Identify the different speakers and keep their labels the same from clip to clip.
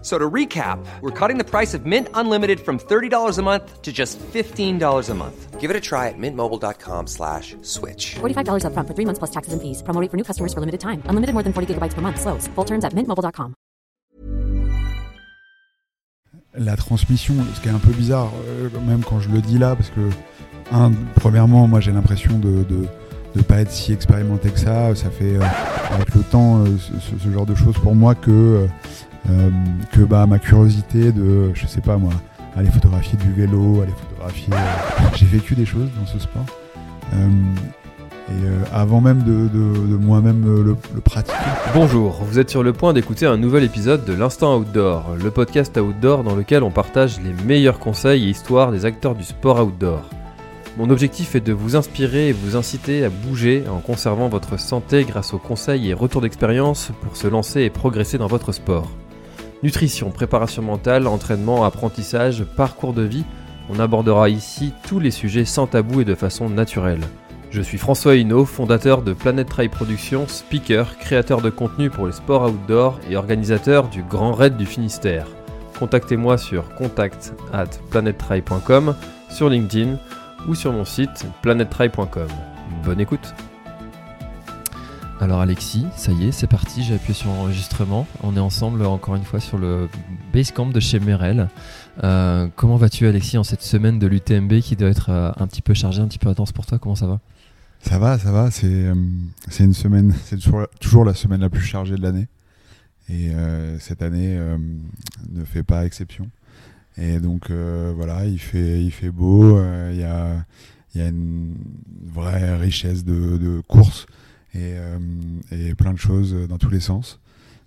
Speaker 1: So to recap, we're cutting the price of Mint Unlimited from $30 a month to just $15 a month. Give it a try at mintmobile.com slash switch.
Speaker 2: $45 upfront for three months plus taxes and fees. Promo rate for new customers for limited time. Unlimited more than 40 gigabytes per month. Slows. Full terms at mintmobile.com.
Speaker 3: La transmission, ce qui est un peu bizarre, euh, même quand je le dis là, parce que, un, premièrement, moi j'ai l'impression de, de de pas être si expérimenté que ça. Ça fait euh, avec le temps euh, ce, ce genre de choses pour moi que euh, que bah, ma curiosité de, je sais pas moi, aller photographier du vélo, aller photographier. euh, J'ai vécu des choses dans ce sport. Euh, et euh, avant même de, moi-même euh, le, le pratiquer.
Speaker 4: Bonjour, vous êtes sur le point d'écouter un nouvel épisode de l'Instant Outdoor, le podcast outdoor dans lequel on partage les meilleurs conseils et histoires des acteurs du sport outdoor. Mon objectif est de vous inspirer et vous inciter à bouger en conservant votre santé grâce aux conseils et retours d'expérience pour se lancer et progresser dans votre sport. Nutrition, préparation mentale, entraînement, apprentissage, parcours de vie, on abordera ici tous les sujets sans tabou et de façon naturelle. Je suis François Hinault, fondateur de Planet Trail Productions, speaker, créateur de contenu pour les sports outdoor et organisateur du Grand Raid du Finistère. Contactez-moi sur contact at sur LinkedIn ou sur mon site planettrail.com. Bonne écoute alors Alexis, ça y est, c'est parti, j'ai appuyé sur enregistrement. On est ensemble encore une fois sur le Basecamp de chez Merel. Euh, comment vas-tu Alexis en cette semaine de l'UTMB qui doit être euh, un petit peu chargée, un petit peu intense pour toi? Comment ça va?
Speaker 3: Ça va, ça va. C'est euh, une semaine, c'est toujours, la semaine la plus chargée de l'année. Et cette année ne fait pas exception. Et donc voilà, il fait, beau. Il y, a, une vraie richesse de courses et, euh, et plein de choses dans tous les sens.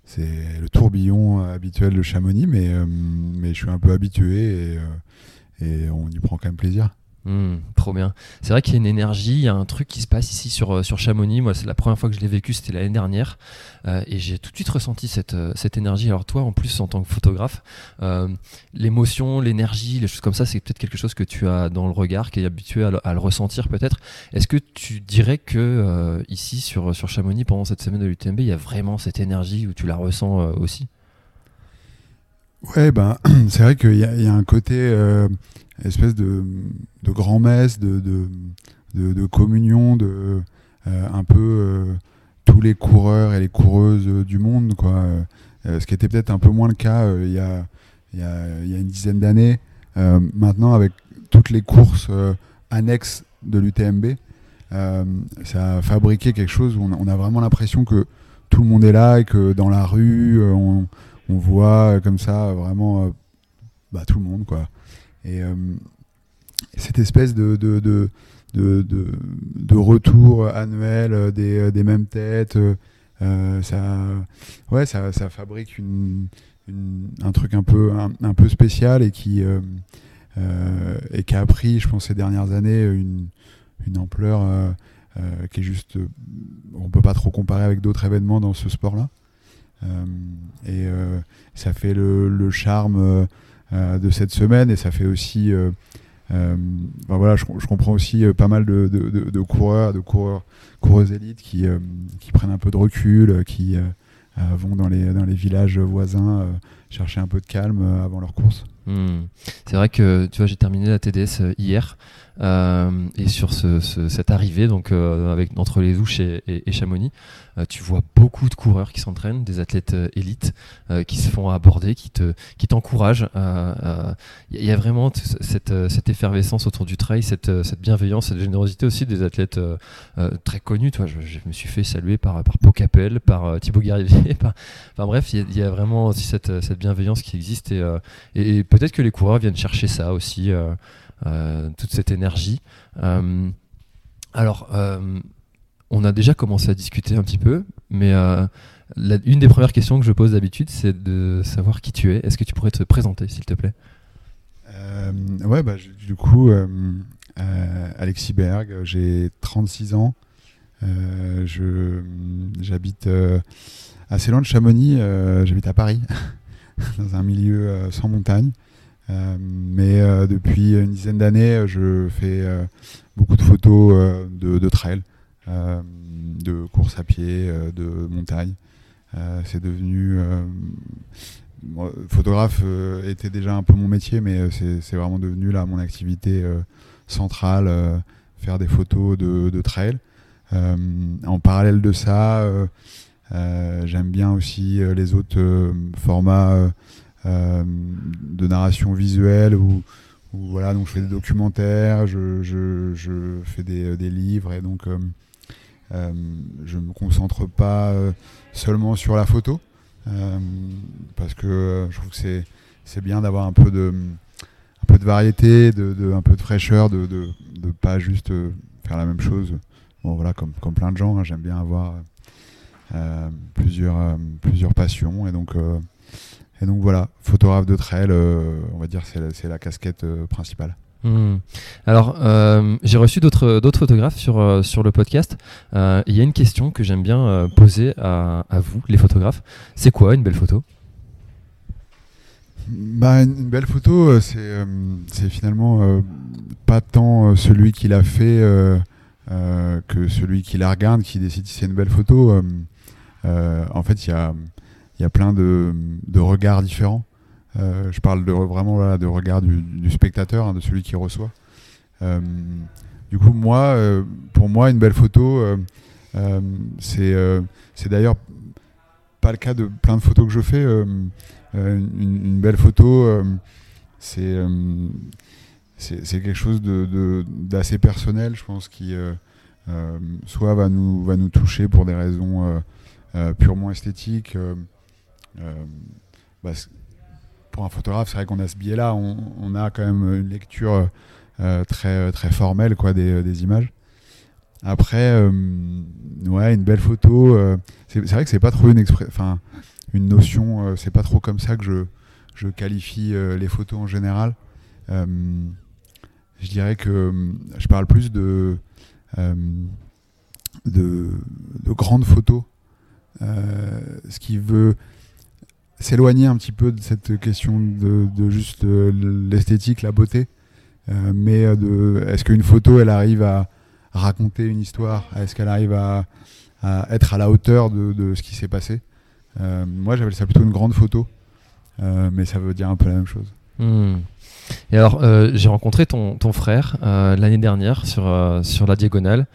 Speaker 3: C'est le tourbillon habituel de Chamonix, mais, euh, mais je suis un peu habitué et, euh, et on y prend quand même plaisir.
Speaker 4: Hmm, trop bien. C'est vrai qu'il y a une énergie, il y a un truc qui se passe ici sur, euh, sur Chamonix. Moi, c'est la première fois que je l'ai vécu, c'était l'année dernière. Euh, et j'ai tout de suite ressenti cette, euh, cette énergie. Alors toi, en plus, en tant que photographe, l'émotion, l'énergie, les choses comme ça, c'est peut-être quelque chose que tu as dans le regard, qui est habitué à le, ressentir peut-être. Est-ce que tu dirais que ici, sur, sur Chamonix, pendant cette semaine de l'UTMB, il y a vraiment cette énergie où tu la ressens aussi?
Speaker 3: Ouais, ben, c'est vrai qu'il y, a- un côté espèce de, grand-messe, de, communion, de euh, un peu euh, tous les coureurs et les coureuses du monde, quoi. Euh, ce qui était peut-être un peu moins le cas il y, a, y, y a une dizaine d'années. Maintenant, avec toutes les courses annexes de l'UTMB, ça a fabriqué quelque chose où on a, vraiment l'impression que tout le monde est là et que dans la rue, on, on voit comme ça vraiment bah, tout le monde quoi et euh, cette espèce de de, de, de, retour annuel euh, des, euh, des mêmes têtes ça ouais ça, ça fabrique une, un truc un peu un, peu spécial et qui et qui a pris je pense ces dernières années une, une ampleur qui est juste on peut pas trop comparer avec d'autres événements dans ce sport là euh, et ça fait le, le charme de cette semaine. Et ça fait aussi euh, euh, ben voilà je, comprends aussi euh, pas mal de, de- coureurs de coureurs coureuses élites qui, euh, prennent un peu de recul euh, qui euh, euh, vont dans les, villages voisins euh, chercher un peu de calme euh, avant leur course
Speaker 4: Hmm. C'est vrai que tu vois, j'ai terminé la TDS euh, hier euh, et sur ce, ce- cette arrivée donc euh, avec entre les Ouches et, et- Chamonix, tu vois beaucoup de coureurs qui s'entraînent, des athlètes élites qui se font aborder, qui te qui t'encouragent. Il y a vraiment cette, cette effervescence autour du trail, cette, cette bienveillance, cette générosité aussi des athlètes très connus. Toi, je, je me suis fait saluer par par Pau Capel, par Thibaut Garivier, par enfin bref, il y, a- vraiment aussi cette, cette bienveillance qui existe et, et peut-être que les coureurs viennent chercher ça aussi, euh, euh, toute cette énergie. Euh, alors, on a déjà commencé à discuter un petit peu, mais une des premières questions que je pose d'habitude, c'est de savoir qui tu es. Est-ce que tu pourrais te présenter, s'il te plaît?
Speaker 3: Euh, ouais, bah, du coup, Alexis Berg, j'ai 36 ans. J'habite assez loin de Chamonix, j'habite à Paris, dans un milieu euh, sans montagne. Euh, mais euh, depuis une dizaine d'années, je fais beaucoup de photos de, de trail, de course à pied, de montagne. C'est devenu photographe était déjà un peu mon métier, mais c'est vraiment devenu là mon activité centrale, faire des photos de, de trail. En parallèle de ça, j'aime bien aussi euh, les autres euh, formats euh, euh, de narration visuelle où, voilà, donc je fais des documentaires, je, fais des, livres et donc euh, euh, je me concentre pas euh, seulement sur la photo. Euh, parce que euh, je trouve que c'est bien d'avoir un peu de un peu de variété, de, un peu de fraîcheur, de, de, pas juste euh, faire la même chose. Bon voilà, comme, comme plein de gens, hein, j'aime bien avoir euh, plusieurs euh, plusieurs passions et donc euh, et donc voilà, photographe de trail, euh, on va dire c'est la- c'est la casquette euh, principale.
Speaker 4: Hmm. Alors, euh, j'ai reçu d'autres d'autres photographes sur, euh, sur le podcast. Euh, Il y a une question que j'aime bien euh, poser à, à vous, les photographes. C'est quoi une belle photo?
Speaker 3: Bah, une belle photo, euh, c'est euh, c'est finalement euh, pas tant euh, celui qui l'a fait euh, euh, que celui qui la regarde qui décide si c'est une belle photo. Euh, en fait, il y a, plein de, regards différents. Euh, je parle vraiment voilà, de regard du, spectateur, hein, de celui qui reçoit. Euh, du coup, moi, pour moi, une belle photo, c'est d'ailleurs pas le cas de plein de photos que je fais. une, belle photo, c'est quelque chose d'assez personnel, je pense, qui soit va nous, toucher pour des raisons purement esthétiques. euh, euh, bah, pour un photographe, c'est vrai qu'on a ce biais-là, on, a quand même une lecture euh, très, très formelle quoi, des, images. Après, euh, ouais, une belle photo, euh, c'est vrai que c'est pas trop une notion, euh, c'est pas trop comme ça que je, je qualifie euh, les photos en général. Euh, je dirais que euh, je parle plus de, euh, de, de grandes photos, euh, ce qui veut s'éloigner un petit peu de cette question de, juste euh, l'esthétique, la beauté, euh, mais euh, est-ce qu'une photo elle arrive à raconter une histoire, est-ce qu'elle arrive à, être à la hauteur de, ce qui s'est passé? Euh, moi j'appelle ça plutôt une grande photo, euh, mais ça veut dire un peu la même chose.
Speaker 4: Hmm. Et alors, euh, j'ai rencontré ton, ton frère euh, l'année dernière sur, euh, sur la Diagonale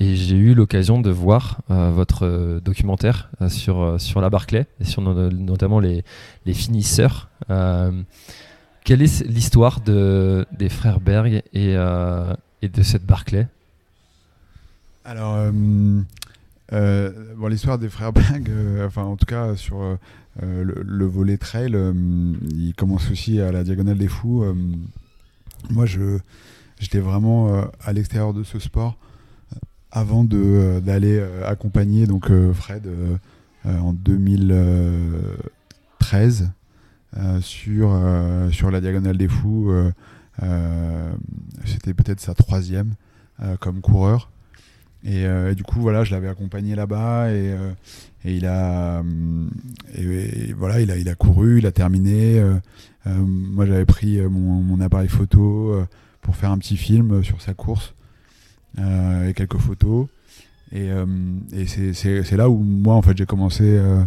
Speaker 4: et j'ai eu l'occasion de voir votre documentaire sur, sur la Barclay et sur no- notamment les, les finisseurs. Quelle est l'histoire de, des frères Berg et, et de cette Barclay?
Speaker 3: Alors, euh, bon, l'histoire des frères Berg, euh, enfin en tout cas sur euh, le, le volet trail, il commence aussi à la Diagonale des Fous. moi, je, j'étais vraiment à l'extérieur de ce sport avant de, d'aller accompagner donc Fred en 2013 euh, sur, sur la Diagonale des Fous. c'était peut-être sa troisième comme coureur. Et, euh, et du coup, voilà, je l'avais accompagné là-bas et, euh, il a, et voilà, il a, il a couru, il a terminé. euh, euh, moi, j'avais pris euh, mon, appareil photo euh, pour faire un petit film euh, sur sa course euh, et quelques photos. Et, euh, c'est- là où moi, en fait, j'ai commencé. euh,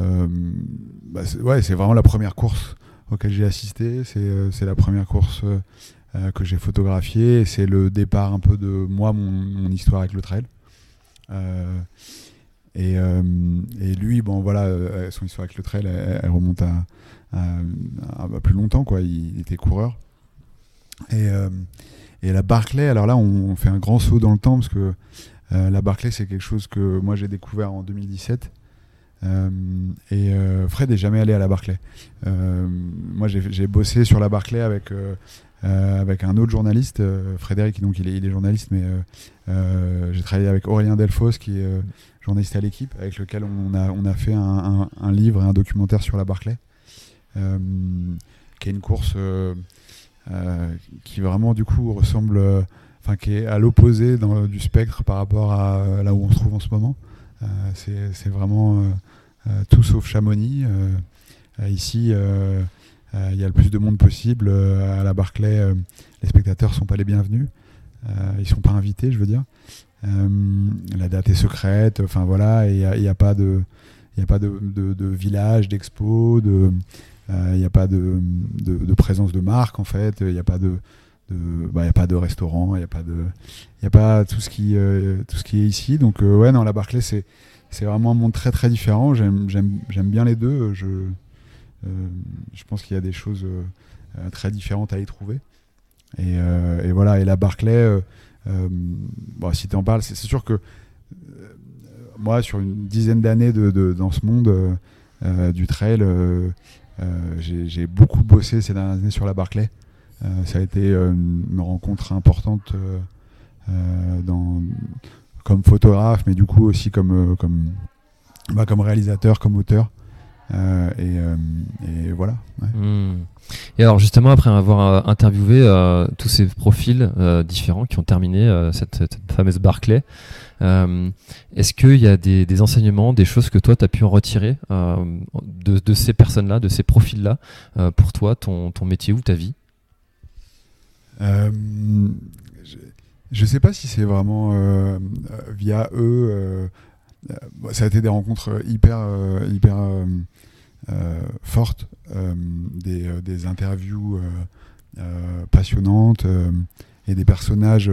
Speaker 3: euh, bah, c'est- ouais, c'est vraiment la première course auquel j'ai assisté. Euh, c'est la première course. Euh, que j'ai photographié. C'est le départ un peu de moi, mon, histoire avec le trail. Euh, et, euh, et lui, bon voilà, son histoire avec le trail, elle, remonte à, plus longtemps, quoi. Il, était coureur. Et, la Barclay, alors là, on, fait un grand saut dans le temps parce que la Barclay, c'est quelque chose que moi j'ai découvert en 2017. Euh, et Fred est jamais allé à la Barclay. Moi, j'ai bossé sur la Barclay avec avec un autre journaliste, Frédéric, donc il est, journaliste, mais j'ai travaillé avec Aurélien Delfos, qui est journaliste à l'équipe, avec lequel on a, on a fait un, livre et un documentaire sur la Barclay, qui est une course qui vraiment du coup ressemble, enfin qui est à l'opposé du spectre par rapport à là où on se trouve en ce moment. c'est vraiment tout sauf Chamonix. ici, euh, il y a le plus de monde possible. Euh, à la Barclay, euh, les spectateurs sont pas les bienvenus. ils sont pas invités, je veux dire. la date est secrète. Enfin voilà, il n'y a, pas de, a pas de, village, d'expo, de, il n'y a pas de, présence de marque en fait. Il n'y a pas de, bah, y a pas de restaurant, il n'y a pas de, il a pas tout ce qui, tout ce qui est ici. Donc ouais, non, la Barclay c'est, c'est vraiment un monde très très différent. J'aime, bien les deux. Je, euh, je pense qu'il y a des choses euh, euh, très différentes à y trouver. Et, voilà, et la Barclay, bon, si tu en parles, c'est sûr que moi, sur une dizaine d'années dans ce monde du trail, j'ai beaucoup bossé ces dernières années sur la Barclay. ça a été une rencontre importante comme photographe, mais du coup aussi comme, bah, comme réalisateur, comme auteur. Euh, euh, et, voilà.
Speaker 4: Hmm. Et alors justement, après avoir euh, interviewé tous ces profils différents qui ont terminé cette, fameuse Barclay, est-ce qu'il y a des, enseignements, des choses que toi, tu as pu en retirer de, ces personnes-là, de ces profils-là, pour toi, ton, ton, métier ou ta vie?
Speaker 3: Je, ne sais pas si c'est vraiment via eux. Ça a été des rencontres hyper, hyper euh, forte, euh, des, des, interviews euh, passionnantes et des personnages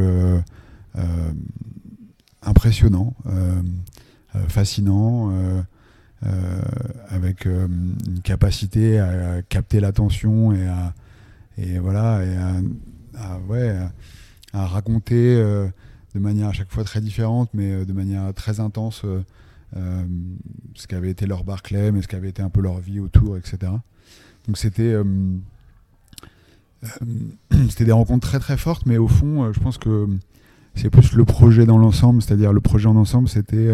Speaker 3: impressionnants, fascinants. avec une capacité à, capter l'attention et à et voilà et ouais, à, raconter de manière à chaque fois très différente mais de manière très intense euh, ce qu'avait été leur Barclay, mais ce qu'avait été un peu leur vie autour, etc. Donc c'était euh, euh, c'était des rencontres très très fortes, mais au fond, je pense que c'est plus le projet dans l'ensemble, c'est-à-dire le projet en ensemble, c'était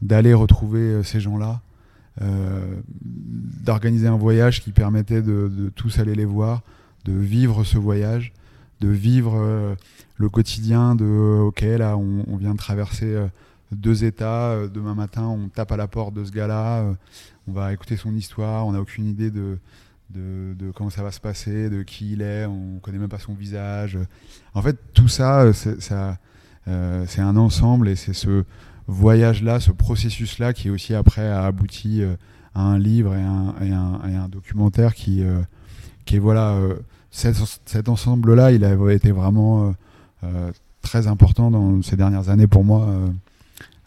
Speaker 3: d'aller retrouver ces gens-là, d'organiser un voyage qui permettait de, tous aller les voir, de vivre ce voyage, de vivre le quotidien de ok là on, vient de traverser deux états. Euh, demain matin, on tape à la porte de ce gars-là, euh, on va écouter son histoire, on n'a aucune idée de, de, comment ça va se passer, de qui il est, on connaît même pas son visage. En fait, tout ça, euh, c'est un ensemble et c'est ce voyage-là, ce processus-là qui aussi après a abouti à un livre et un, et un, documentaire qui, qui est voilà, cet, cet ensemble-là, il a été vraiment très important dans ces dernières années pour moi.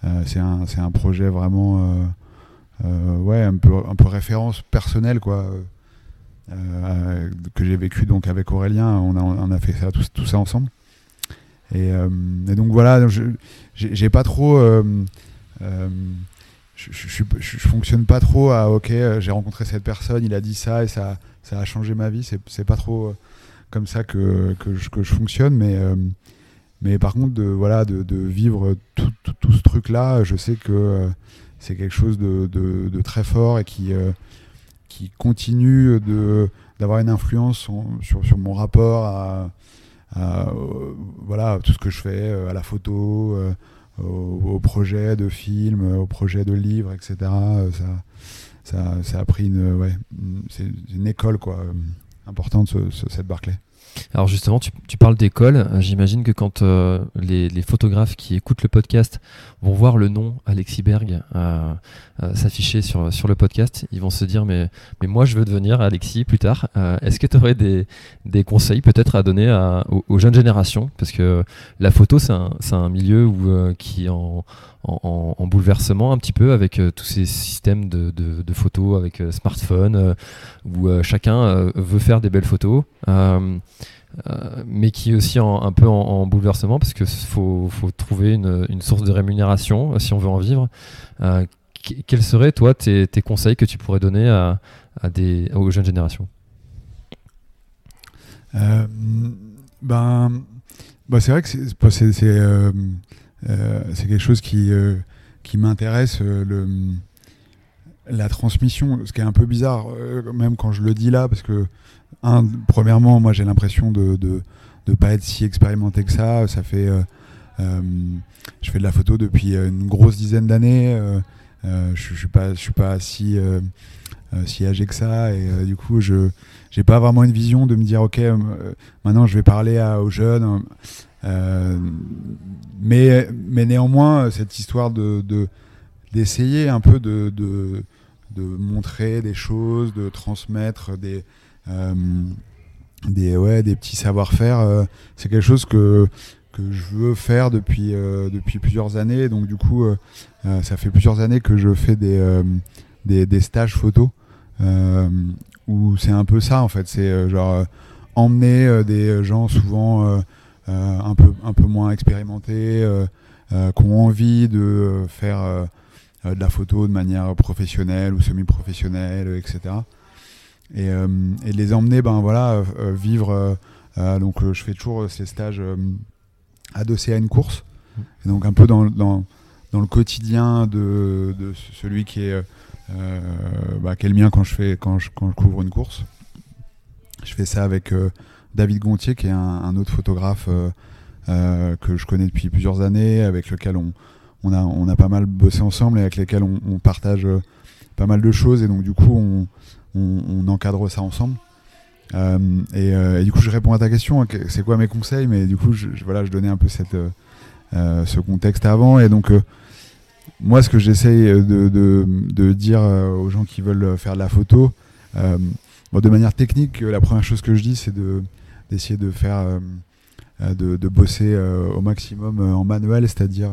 Speaker 3: Euh, c'est un, un, projet vraiment euh, euh, ouais, un, peu, un peu référence personnelle, quoi. que j'ai vécu donc avec Aurélien. On a, on a fait tout, ça ensemble. Et, donc voilà, j'ai pas trop. je, je, je, fonctionne pas trop à ok, j'ai rencontré cette personne, il a dit ça et ça, ça a changé ma vie. C'est pas trop comme ça que, que, je, que je fonctionne, mais mais par contre, de, voilà, de, de vivre tout, tout, ce truc-là, je sais que euh, c'est quelque chose de, de, très fort et qui, euh, qui continue d'avoir une influence sur, sur, mon rapport à, voilà, tout ce que je fais, à la photo, au, projet de film, au projet de livre, etc. Ça, ça, ça a pris une, ouais, c'est une école quoi, importante, ce, cette Barclay.
Speaker 4: Alors justement, tu, parles d'école. Euh, j'imagine que quand euh, les, photographes qui écoutent le podcast vont voir le nom Alexis Berg euh, s'afficher sur, le podcast, ils vont se dire mais, moi je veux devenir Alexis plus tard. Est-ce que tu aurais des, conseils peut-être à donner aux, jeunes générations? Parce que la photo, c'est un, milieu qui en, en, bouleversement un petit peu avec tous ces systèmes de, de, de photos avec smartphone où chacun veut faire des belles photos. Euh, mais qui est aussi un peu en, bouleversement parce qu'il faut, trouver une, source de rémunération euh, si on veut en vivre. Euh, quels seraient, toi, tes, conseils que tu pourrais donner à, des, aux jeunes générations?
Speaker 3: Euh, ben, bah, c'est vrai que c'est c'est quelque chose qui, qui m'intéresse, le, la transmission, ce qui est un peu bizarre, même quand je le dis là, parce que, premièrement, moi j'ai l'impression de de de pas être si expérimenté que ça. Ça fait, euh, euh, je fais de la photo depuis euh, une grosse dizaine d'années. je, je suis pas, si si âgé que ça, et du coup je j'ai pas vraiment une vision de me dire ok maintenant je vais parler aux jeunes mais mais néanmoins cette histoire de de- d'essayer un peu de, de montrer des choses de transmettre des des ouais des petits savoir-faire euh, c'est quelque chose que je veux faire depuis euh, depuis plusieurs années. Donc du coup euh, euh, ça fait plusieurs années que je fais des euh, stages photo euh, où c'est un peu ça en fait. C'est euh, genre euh, emmener euh, des gens souvent euh, euh, un peu moins expérimentés euh, euh, qui ont envie de euh, faire euh, euh, de la photo de manière professionnelle ou semi-professionnelle euh, etc et, euh, et les emmener ben voilà euh, vivre euh, donc je fais toujours ces stages adossés à une course et donc un peu dans, dans, dans le quotidien de, de celui qui est, bah, qui est le mien quand je, fais, quand, je, quand je couvre une course. Je fais ça avec David Gontier, qui est un, autre photographe que je connais depuis plusieurs années, avec lequel on, on, a, on a pas mal bossé ensemble et avec lequel on, partage pas mal de choses. Et donc, du coup, on, on, encadre ça ensemble. Euh, et, euh, et du coup, je réponds à ta question. hein, C'est quoi mes conseils Mais du coup, je, voilà, je donnais un peu cette, euh, ce contexte avant. Et donc, moi, ce que j'essaye de, de, dire aux gens qui veulent faire de la photo, de manière technique, la première chose que je dis, c'est de d'essayer de faire, de, de bosser au maximum en manuel, c'est-à-dire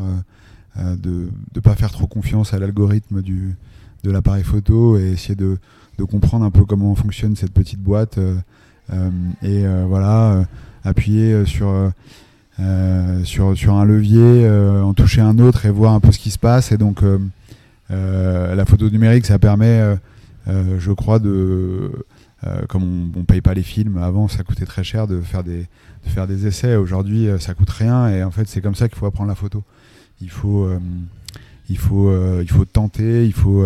Speaker 3: de ne pas faire trop confiance à l'algorithme de l'appareil photo et essayer de, de comprendre un peu comment fonctionne cette petite boîte euh, euh, et euh, voilà appuyer sur sur, sur un levier, en toucher un autre et voir un peu ce qui se passe. Et donc, la photo numérique, ça permet, je crois, de. comme on ne paye pas les films, avant ça coûtait très cher de faire des, de faire des essais. Aujourd'hui, ça coûte rien. Et en fait, c'est comme ça qu'il faut apprendre la photo. Il faut, il faut, il faut tenter, il faut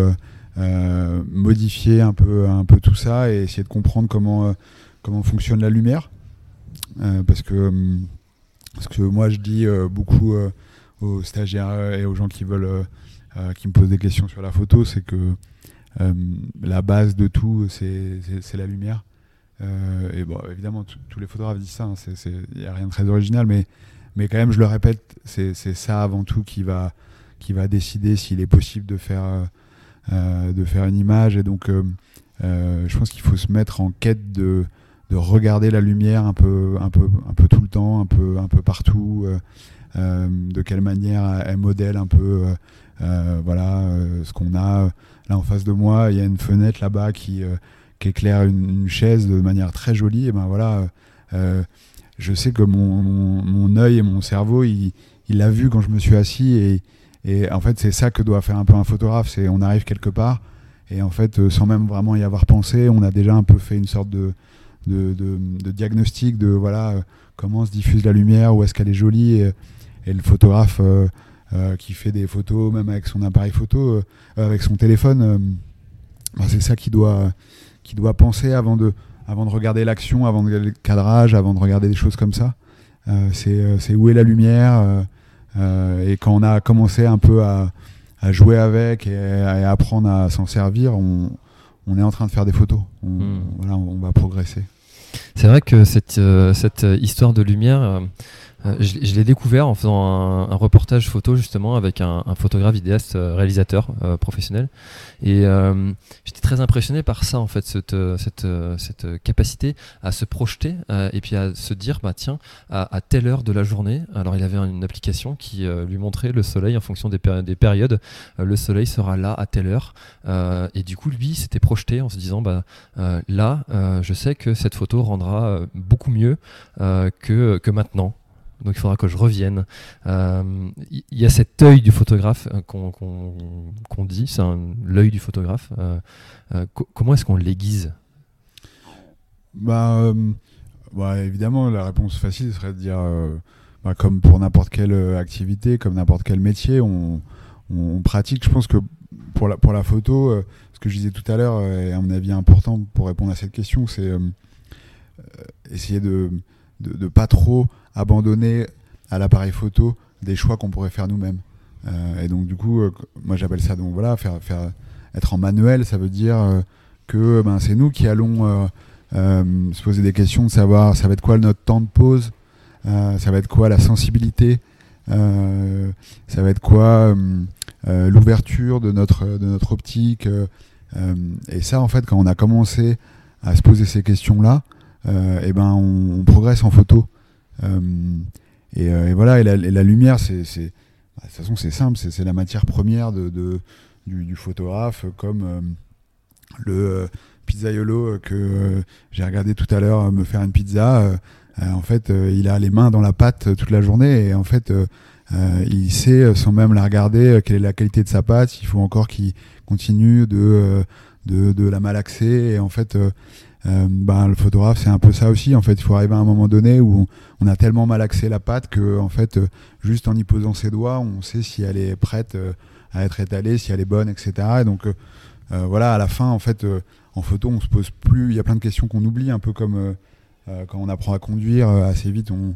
Speaker 3: euh, modifier un peu, un peu tout ça et essayer de comprendre comment, euh, comment fonctionne la lumière. Euh, parce que. parce que moi, je dis beaucoup aux stagiaires et aux gens qui veulent, qui me posent des questions sur la photo, c'est que la base de tout, c'est la lumière. Et bon, évidemment, tous- les photographes disent ça. Il n'y a rien de très original, mais mais quand même, je le répète, c'est ça avant tout qui va qui va décider s'il est possible de faire de faire une image. Et donc, euh, euh, je pense qu'il faut se mettre en quête de de regarder la lumière un peu, un peu, un peu tout le temps, un peu, un peu partout, euh, euh, de quelle manière elle modèle un peu, euh, euh, voilà, euh, ce qu'on a là en face de moi. Il y a une fenêtre là-bas qui, euh, qui éclaire une, chaise de manière très jolie. Et ben voilà, euh, je sais que mon, mon, œil et mon cerveau, il, l'a vu quand je me suis assis et en fait c'est ça que doit faire un peu un photographe, c'est on arrive quelque part et en fait euh, sans même vraiment y avoir pensé, on a déjà un peu fait une sorte de de, diagnostic de voilà euh, comment se diffuse la lumière, où est-ce qu'elle est jolie et, le photographe euh, qui fait des photos même avec son appareil photo, avec son téléphone, bah, c'est ça qui doit qui doit penser avant de avant de regarder l'action, avant de regarder le cadrage, avant de regarder des choses comme ça. C'est où est la lumière et quand on a commencé un peu à, à jouer avec et à, et apprendre à s'en servir, on, on est en train de faire des photos. On,
Speaker 4: Hmm.
Speaker 3: voilà, on va progresser.
Speaker 4: C'est vrai que cette, euh, cette euh, histoire de lumière, euh, euh, je, je l'ai découvert en faisant un, reportage photo justement avec un, photographe vidéaste euh, réalisateur euh, professionnel. Et euh, j'étais très impressionné par ça en fait, cette, euh, cette, euh, euh, capacité à se projeter euh, et puis à se dire bah tiens à, telle heure de la journée. Alors il avait une application qui euh, lui montrait le soleil en fonction des, des périodes. Euh, le soleil sera là à telle heure. Euh, et du coup lui s'était projeté en se disant bah euh, là, euh, je sais que cette photo rendra euh, beaucoup mieux euh, que, que maintenant. Donc il faudra que je revienne. Euh, Il y, a cet œil du photographe euh, qu'on dit, c'est l'œil du photographe. Euh, co- comment est-ce qu'on l'aiguise?
Speaker 3: Euh, bah, évidemment, la réponse facile serait de dire, bah, comme pour n'importe quelle activité, comme n'importe quel métier, on, pratique. Je pense que pour la, pour la photo, ce que je disais tout à l'heure, et à mon avis important pour répondre à cette question, c'est essayer de, de, de pas trop abandonner à l'appareil photo des choix qu'on pourrait faire nous-mêmes. Euh, et donc du coup, euh, moi j'appelle ça donc voilà, faire, faire être en manuel, ça veut dire euh, que ben, c'est nous qui allons euh, se poser des questions de savoir ça va être quoi notre temps de pause, ça va être quoi la sensibilité, ça va être quoi l'ouverture de notre, de notre optique. et ça, en fait, quand on a commencé à se poser ces questions-là, et ben on, progresse en photo. Euh, et, euh, et voilà, et la, lumière, c'est, bah, de toute façon, c'est simple, c'est, la matière première du, du photographe, comme euh, le euh, pizzaiolo euh, que euh, j'ai regardé tout à l'heure euh, me faire une pizza. euh, euh, en fait, euh, il a les mains dans la pâte euh, toute la journée et en fait, euh, euh, il sait, euh, sans même la regarder, euh, quelle est la qualité de sa pâte. Il faut encore qu'il continue de, euh, de, la malaxer. Et en fait, euh, euh, ben, le photographe, c'est un peu ça aussi. En fait, il faut arriver à un moment donné où on, a tellement malaxé la pâte que, en fait, euh, juste en y posant ses doigts, on sait si elle est prête à être étalée, si elle est bonne, etc. Et donc, voilà, à la fin, en fait, en photo, on se pose plus. Il y a plein de questions qu'on oublie, un peu comme quand on apprend à conduire assez vite, on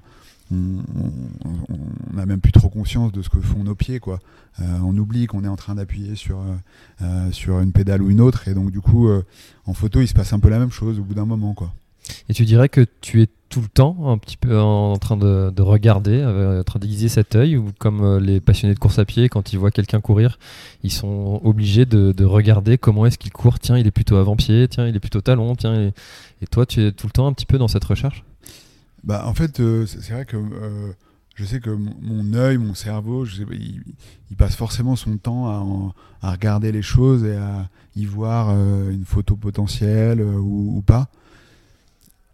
Speaker 3: on- n'a même plus trop conscience de ce que font nos pieds, quoi. Euh, on oublie qu'on est en train d'appuyer sur euh, euh, sur une pédale ou une autre, et donc du coup, en photo, il se passe un peu la même chose au bout d'un moment, quoi.
Speaker 4: Et tu dirais que tu es tout le temps un petit peu en train de, de regarder, en train d'aiguiser cet œil, ou comme les passionnés de course à pied, quand ils voient quelqu'un courir, ils sont obligés de, de regarder comment est-ce qu'il court. Tiens, il est plutôt avant-pied, tiens, il est plutôt talon, tiens. Et toi, tu es tout le temps un petit peu dans cette recherche?
Speaker 3: Bah, en fait, euh, c'est vrai que euh, je sais que mon, œil, mon cerveau, il, passe forcément son temps à, regarder les choses et à y voir euh, une photo potentielle ou, pas.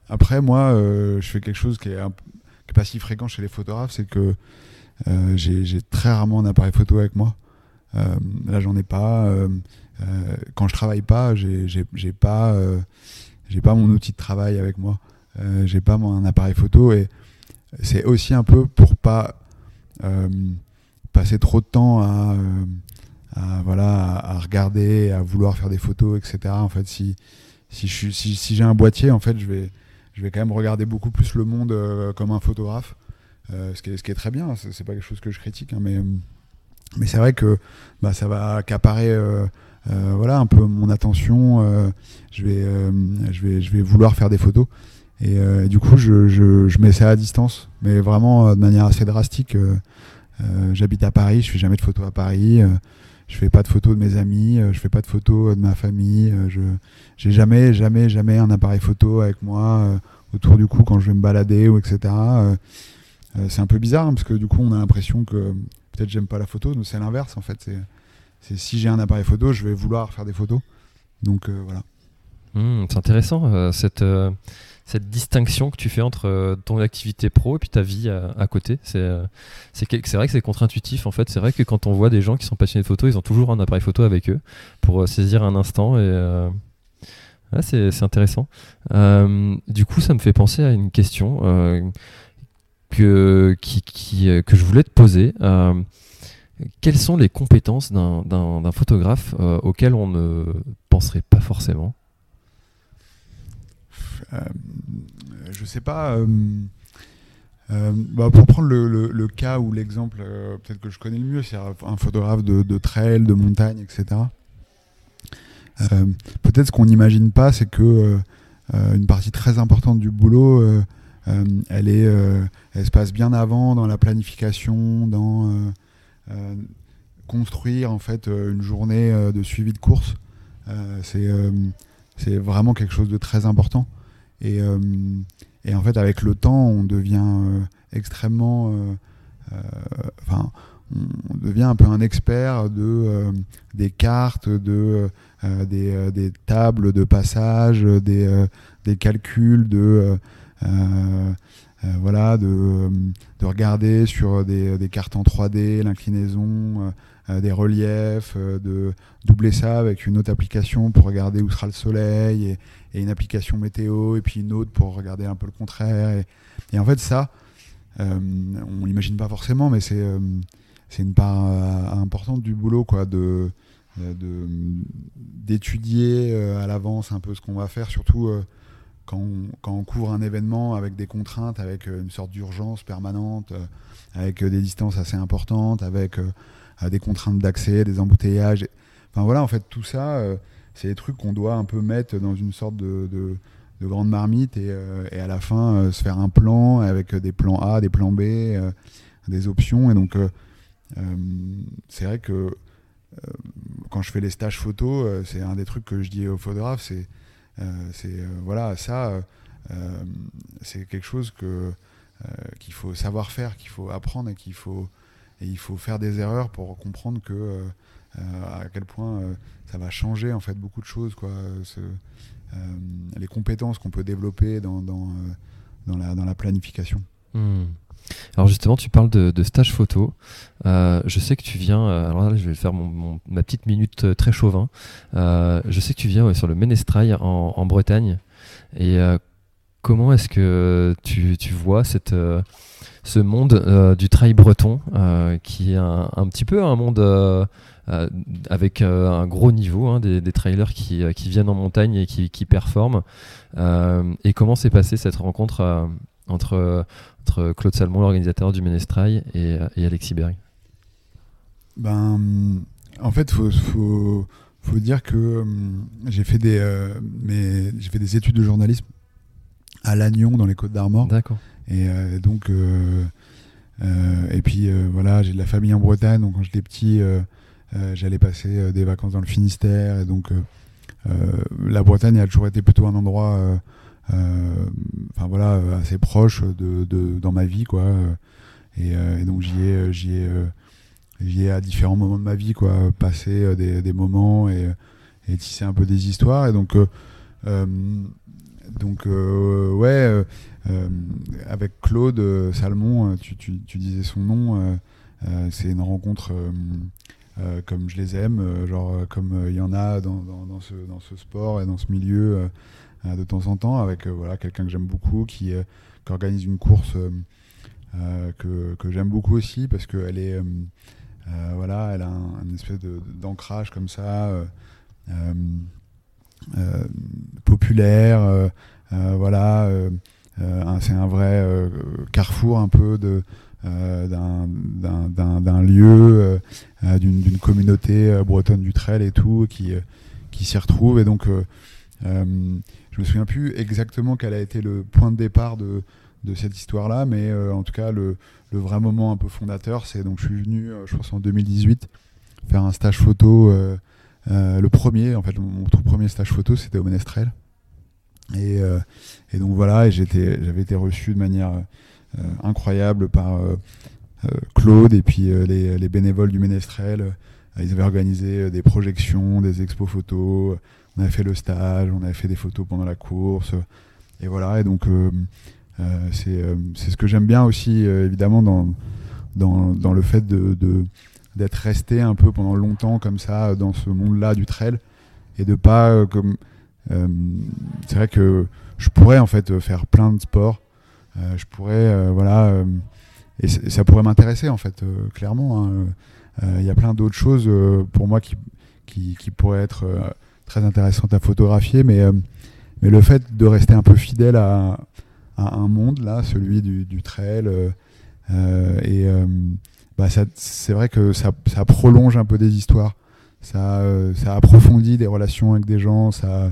Speaker 3: Après, moi, je fais quelque chose qui est, pas si fréquent chez les photographes, c'est que j'ai très rarement un appareil photo avec moi. Là, j'en ai pas. quand je travaille pas, pas, j'ai pas mon outil de travail avec moi. Euh, j'ai pas mon appareil photo et c'est aussi un peu pour pas euh, passer trop de temps à, euh, voilà à, regarder, à vouloir faire des photos, etc. En fait, si si j'ai un boîtier, en fait, je vais je vais quand même regarder beaucoup plus le monde comme un photographe, ce qui est très bien. C'est pas quelque chose que je critique, hein, mais mais c'est vrai que bah, ça va accaparer voilà un peu mon attention. je vais je vais je vais vouloir faire des photos. Et euh, du coup, je, je, je mets ça à distance, mais vraiment euh, de manière assez drastique. euh, J'habite à Paris, je fais jamais de photos à Paris. je fais pas de photos de mes amis, je fais pas de photos de ma famille. je j'ai jamais, jamais, jamais un appareil photo avec moi autour du cou quand je vais me balader ou etc. c'est un peu bizarre hein, parce que du coup, on a l'impression que peut-être j'aime pas la photo, mais c'est l'inverse en fait. C'est si j'ai un appareil photo, je vais vouloir faire des photos. Donc voilà.
Speaker 4: Hmm, C'est intéressant, cette, cette distinction que tu fais entre euh, ton activité pro et puis ta vie à, à côté. C'est euh, c'est vrai que c'est contre-intuitif en fait. C'est vrai que quand on voit des gens qui sont passionnés de photo, ils ont toujours un appareil photo avec eux pour euh, saisir un instant et. euh, c'est intéressant. Euh, du coup, ça me fait penser à une question euh, que, euh, je voulais te poser. Euh, quelles sont les compétences d'un- photographe euh, auxquelles on ne penserait pas forcément?
Speaker 3: Euh, je sais pas. euh, euh, bah, pour prendre le, cas ou l'exemple euh, peut-être que je connais le mieux, c'est un photographe de, trail, de montagne, etc. Euh, peut-être ce qu'on n'imagine pas, c'est que euh, euh, une partie très importante du boulot, euh, euh, elle, euh, elle se passe bien avant dans la planification, dans euh, euh, construire en fait euh, une journée euh, de suivi de course. Euh, euh, c'est vraiment quelque chose de très important. Et, euh, et en fait, avec le temps, on devient euh, extrêmement. euh, Enfin, on devient un peu un expert de, des cartes, de, des, tables de passage, des, calculs, de. voilà, de, de regarder sur des, cartes en 3D, l'inclinaison, des reliefs, de doubler ça avec une autre application pour regarder où sera le soleil, une application météo, et puis une autre pour regarder un peu le contraire. Et, en fait, ça, on l'imagine pas forcément, mais c'est c'est une part importante du boulot, quoi, de d'étudier à l'avance un peu ce qu'on va faire, surtout quand on, couvre un événement avec des contraintes, avec euh, une sorte d'urgence permanente, euh, avec euh, des distances assez importantes, avec des contraintes d'accès, des embouteillages. Enfin voilà, en fait, tout ça, c'est des trucs qu'on doit un peu mettre dans une sorte de, grande marmite et, à la fin se faire un plan avec des plans A, des plans B, des options. Et donc, c'est vrai que quand je fais les stages photo, c'est un des trucs que je dis aux photographes, c'est euh, euh, voilà, ça, euh, c'est quelque chose qu'il faut savoir faire, qu'il faut apprendre et qu'il faut il faut faire des erreurs pour comprendre que à quel point ça va changer en fait beaucoup de choses quoi. les compétences qu'on peut développer dans, dans, la, dans la planification.
Speaker 4: Hmm. Alors justement, tu parles de, stage photo. Euh, je sais que tu viens. Euh, alors là, je vais faire mon, ma petite minute euh, très chauvin. je sais que tu viens sur le Ménestrail en, Bretagne. Et comment est-ce que tu, vois cette, ce monde du trail breton, qui est un, petit peu un monde avec un gros niveau, hein, des, trailers qui, viennent en montagne et qui, qui performent. et comment s'est passée cette rencontre entre, Claude Salmon, l'organisateur du Ménestrail, et, et Alexis Berg
Speaker 3: ben, En fait, il faut, dire que euh, euh, j'ai fait des études de journalisme à Lannion, dans les Côtes d'Armor.
Speaker 4: D'accord.
Speaker 3: Et euh, donc, et puis voilà, j'ai de la famille en Bretagne, donc quand j'étais petit, j'allais passer des vacances dans le Finistère. Et donc, la Bretagne a toujours été plutôt un endroit euh, enfin voilà, assez proche de, dans ma vie, quoi. Et, euh, donc j'y ai, j'y ai, j'y ai à différents moments de ma vie, quoi, passé des, des moments et, et tisser un peu des histoires. Et donc, donc ouais, avec Claude Salmon, tu, tu, tu, disais son nom, c'est une rencontre comme je les aime, genre comme il y en a dans, dans, ce, dans ce sport et dans ce milieu euh, de temps en temps avec euh, voilà, quelqu'un que j'aime beaucoup qui, euh, qui, organise une course que, que j'aime beaucoup aussi parce qu'elle est voilà, elle a un, une espèce d'ancrage comme ça populaire voilà c'est un vrai carrefour un peu de d'un lieu, d'une communauté bretonne du trail et tout, qui, s'y retrouve. Et donc, je me souviens plus exactement quel a été le point de départ de, cette histoire-là, mais euh, en tout cas, le, le, vrai moment un peu fondateur, c'est donc je suis venu, euh, je pense en 2018, faire un stage photo. Euh, le premier, en fait, mon, tout premier stage photo, c'était au Ménestrel. Et, et, donc voilà, j'avais été reçu de manière incroyable par Claude et puis les, les, bénévoles du Ménestrel. ils avaient organisé des projections, des expos photos on avait fait le stage, on avait fait des photos pendant la course. Et voilà, et donc euh, euh, euh, c'est ce que j'aime bien aussi, évidemment, dans, dans, le fait de, d'être resté un peu pendant longtemps comme ça dans ce monde-là du trail et de pas comme c'est vrai que je pourrais en fait faire plein de sports je pourrais voilà et, ça pourrait m'intéresser en fait clairement il hein. y a plein d'autres choses pour moi qui, qui, pourraient être très intéressante à photographier, mais, euh, mais le fait de rester un peu fidèle à, un monde, là, celui du, trail, euh, euh, et bah, c'est vrai que ça, ça, prolonge un peu des histoires, ça, ça approfondit des relations avec des gens, ça,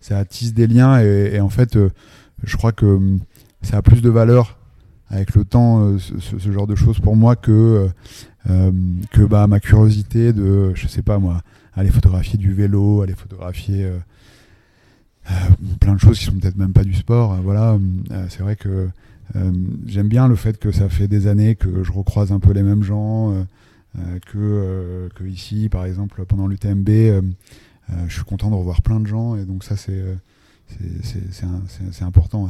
Speaker 3: ça attise des liens, et, en fait, je crois que ça a plus de valeur avec le temps, ce, genre de choses pour moi que, que bah, ma curiosité de, je sais pas moi, aller photographier du vélo, aller photographier euh, euh, plein de choses qui sont peut-être même pas du sport. Euh, voilà, c'est vrai que j'aime bien le fait que ça fait des années que je recroise un peu les mêmes gens, que, que, ici, par exemple, pendant l'UTMB, je suis content de revoir plein de gens et donc ça c'est c'est important.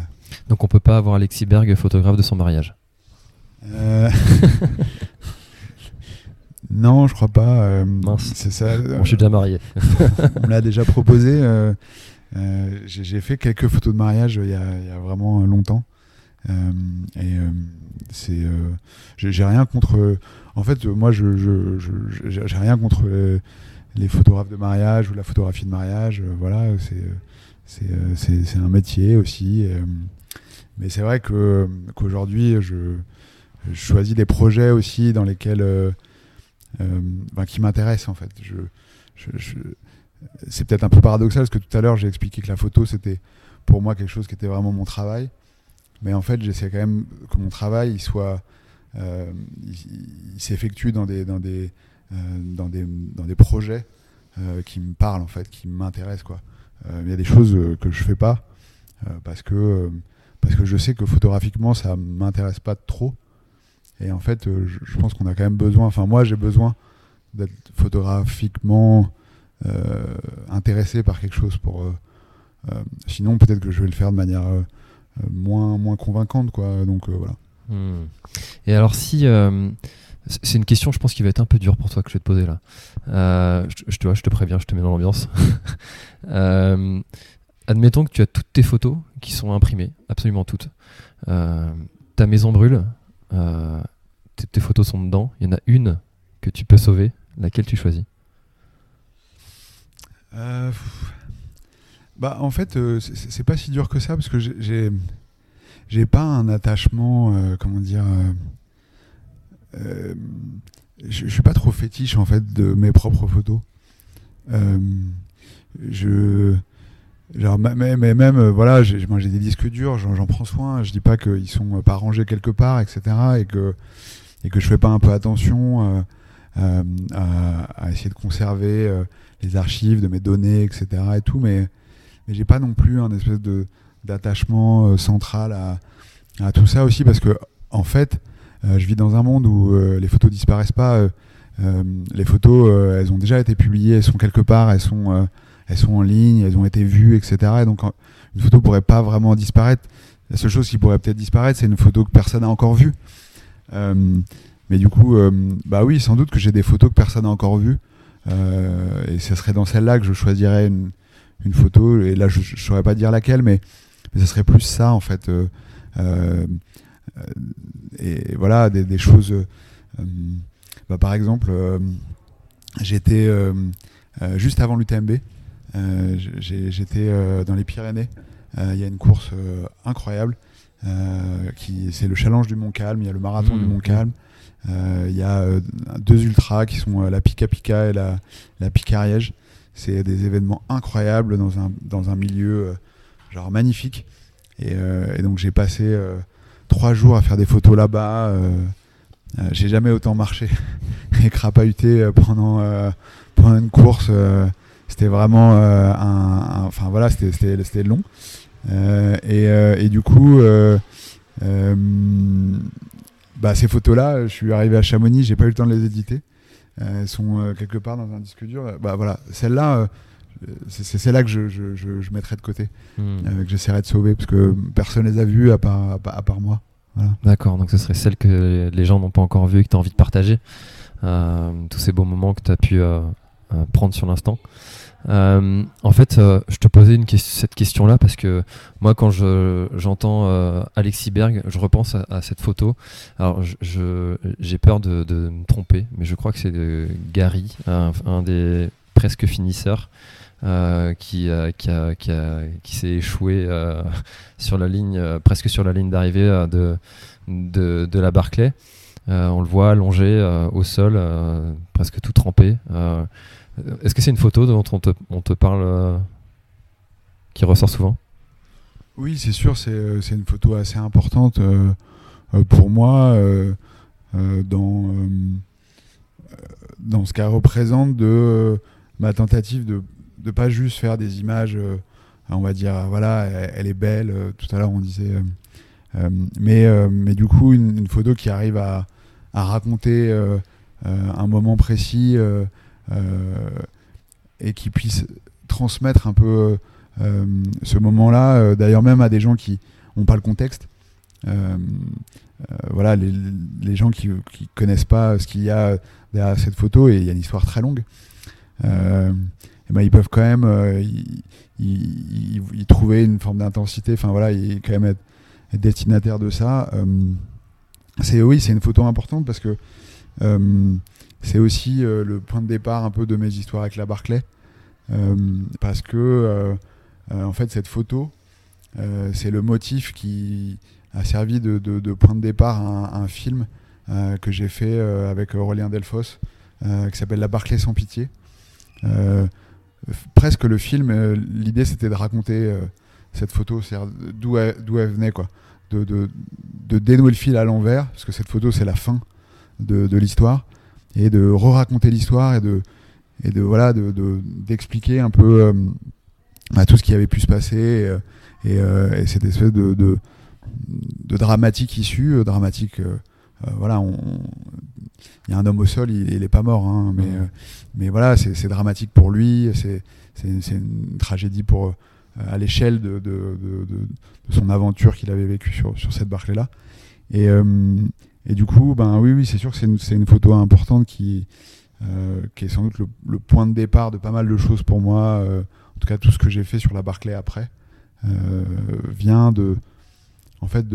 Speaker 4: Donc on peut pas avoir Alexis Berg photographe de son mariage?
Speaker 3: Non, je crois pas. euh,
Speaker 4: Mince.
Speaker 3: C'est ça.
Speaker 4: Bon, je suis déjà marié.
Speaker 3: on me l'a déjà proposé. euh, euh, j'ai fait quelques photos de mariage euh, il y a, il y a vraiment longtemps. Euh, et euh, c'est, euh, j'ai rien contre. En fait, moi, je, j'ai rien contre les photographes de mariage ou la photographie de mariage. voilà, c'est, c'est, c'est, un métier aussi. mais c'est vrai que qu'aujourd'hui, je, choisis des projets aussi dans lesquels, ben, qui m'intéressent en fait. Je- c'est peut-être un peu paradoxal parce que tout à l'heure j'ai expliqué que la photo c'était pour moi quelque chose qui était vraiment mon travail. Mais en fait, j'essaie quand même que mon travail il soit, euh, il, s'effectue dans des, dans des, euh, dans des, dans des projets euh, qui me parlent en fait, qui m'intéressent quoi. Il y a des choses que je fais pas parce que parce que je sais que photographiquement ça m'intéresse pas trop. Et en fait, je, je pense qu'on a quand même besoin. Enfin, moi, j'ai besoin d'être photographiquement intéressé par quelque chose pour. sinon, peut-être que je vais le faire de manière moins moins convaincante, quoi. Donc euh, voilà.
Speaker 4: Hmm. Et alors si... euh, c'est une question, je pense, qui va être un peu dure pour toi que je vais te poser là. Euh, je, je te vois, je te préviens, je te mets dans l'ambiance. Euh, admettons que tu as toutes tes photos qui sont imprimées, absolument toutes. Euh, ta maison brûle, euh, tes, tes photos sont dedans. Il y en a une que tu peux sauver. Laquelle tu choisis?
Speaker 3: Euh. Bah, en fait, euh, c'est- pas si dur que ça parce que j'ai- j'ai pas un attachement, euh, comment dire. euh, je, suis pas trop fétiche en fait de mes propres photos. Je genre ma- mais, même voilà j'ai des disques durs j'en prends soin je dis pas qu'ils sont pas rangés quelque part etc et que et que je fais pas un peu attention à, à essayer de conserver les archives de mes données, etc. et tout, mais, mais j'ai pas non plus un espèce de d'attachement euh, central à, à tout ça aussi parce que en fait, euh, je vis dans un monde où euh, les photos disparaissent pas. les photos, elles ont déjà été publiées, elles sont quelque part, elles sont, elles sont en ligne, elles ont été vues, etc. Et donc une photo pourrait pas vraiment disparaître. La seule chose qui pourrait peut-être disparaître, c'est une photo que personne n'a encore vue. Mais du coup, bah oui, sans doute que j'ai des photos que personne n'a encore vues. Et ce serait dans celle-là que je choisirais une, une photo. Et là, je ne saurais pas dire laquelle, mais, mais ce serait plus ça, en fait. Euh, euh, et voilà, des, des choses. euh, bah, par exemple, j'étais juste avant l'UTMB. j'étais dans les Pyrénées. Il y a une course incroyable. euh, qui c'est le challenge du Mont Calme. Il y a le marathon
Speaker 4: Mmh.
Speaker 3: du Mont Calme. Euh, Il y a euh, deux ultras qui sont la Pika Pika et la, la Ariège. C'est des événements incroyables dans un, milieu euh, genre magnifique. Et, euh, et donc j'ai passé euh, trois jours à faire des photos là-bas. j'ai jamais autant marché et crapahuté pendant, pendant une course. c'était vraiment un, Enfin voilà, c'était- long. Et, du coup, bah, ces photos-là, je suis arrivé à Chamonix, j'ai pas eu le temps de les éditer. Euh, elles sont euh, quelque part dans un disque dur. Bah voilà, celle-là, euh, c'est celle-là que je, je, je, je mettrai de côté, euh, que j'essaierai de sauver, parce que personne les a vues à part, à part, à part moi.
Speaker 4: D'accord, donc ce serait celle que les gens n'ont pas encore vue et que tu as envie de partager. Euh, tous ces beaux moments que tu as pu euh, euh, prendre sur l'instant. Euh, en fait, euh, je te posais cette question-là parce que moi, quand je, j'entends euh, Alexis Berg, je repense à, cette photo. Alors, j'ai peur de, me tromper, mais je crois que c'est de Gary, un, des presque finisseurs, qui, s'est échoué sur la ligne, presque sur la ligne d'arrivée de, de, la Barclay. On le voit allongé au sol, presque tout trempé. Est-ce que c'est une photo dont on te, parle euh, qui ressort souvent?
Speaker 3: Oui, c'est sûr, c'est euh, c'est une photo assez importante euh, pour moi dans, ce qu'elle représente de ma tentative de ne pas juste faire des images, on va dire, voilà, elle, est belle, tout à l'heure on disait, mais, du coup, une, photo qui arrive à, raconter un moment précis et qui puisse transmettre un peu euh, ce moment-là, euh, d'ailleurs même à des gens qui n'ont pas le contexte. euh, voilà, les, gens qui, qui connaissent pas ce qu'il y a derrière cette photo, et il y a une histoire très longue, et ben, ils peuvent quand même y, trouver une forme d'intensité. Enfin voilà, il quand même être, être destinataire de ça. c'est oui, c'est une photo importante parce que c'est aussi le point de départ un peu de mes histoires avec la Barclay. parce que en fait cette photo c'est le motif qui a servi de, point de départ à un, film euh, que j'ai fait euh, avec Aurélien Delfos, euh, qui s'appelle La Barclay sans pitié. presque le film, l'idée c'était de raconter cette photo, c'est-à-dire d'où elle, venait, quoi. De, dénouer le fil à l'envers, parce que cette photo c'est la fin de, l'histoire, et de re-raconter l'histoire et de, et de voilà d'expliquer un peu bah, tout ce qui avait pu se passer et, et cette espèce de, de dramatique issue, euh, dramatique. Euh, euh, voilà, il y a un homme au sol, il, n'est pas mort, hein, mais, mais voilà, c'est dramatique pour lui, c'est une tragédie pour à l'échelle de, de, son aventure qu'il avait vécue sur, sur cette Barclay-là. Et, et, du coup, ben oui, oui, c'est sûr que c'est une, photo importante qui, qui est sans doute le, point de départ de pas mal de choses pour moi. en tout cas, tout ce que j'ai fait sur la Barclay après vient de, en fait,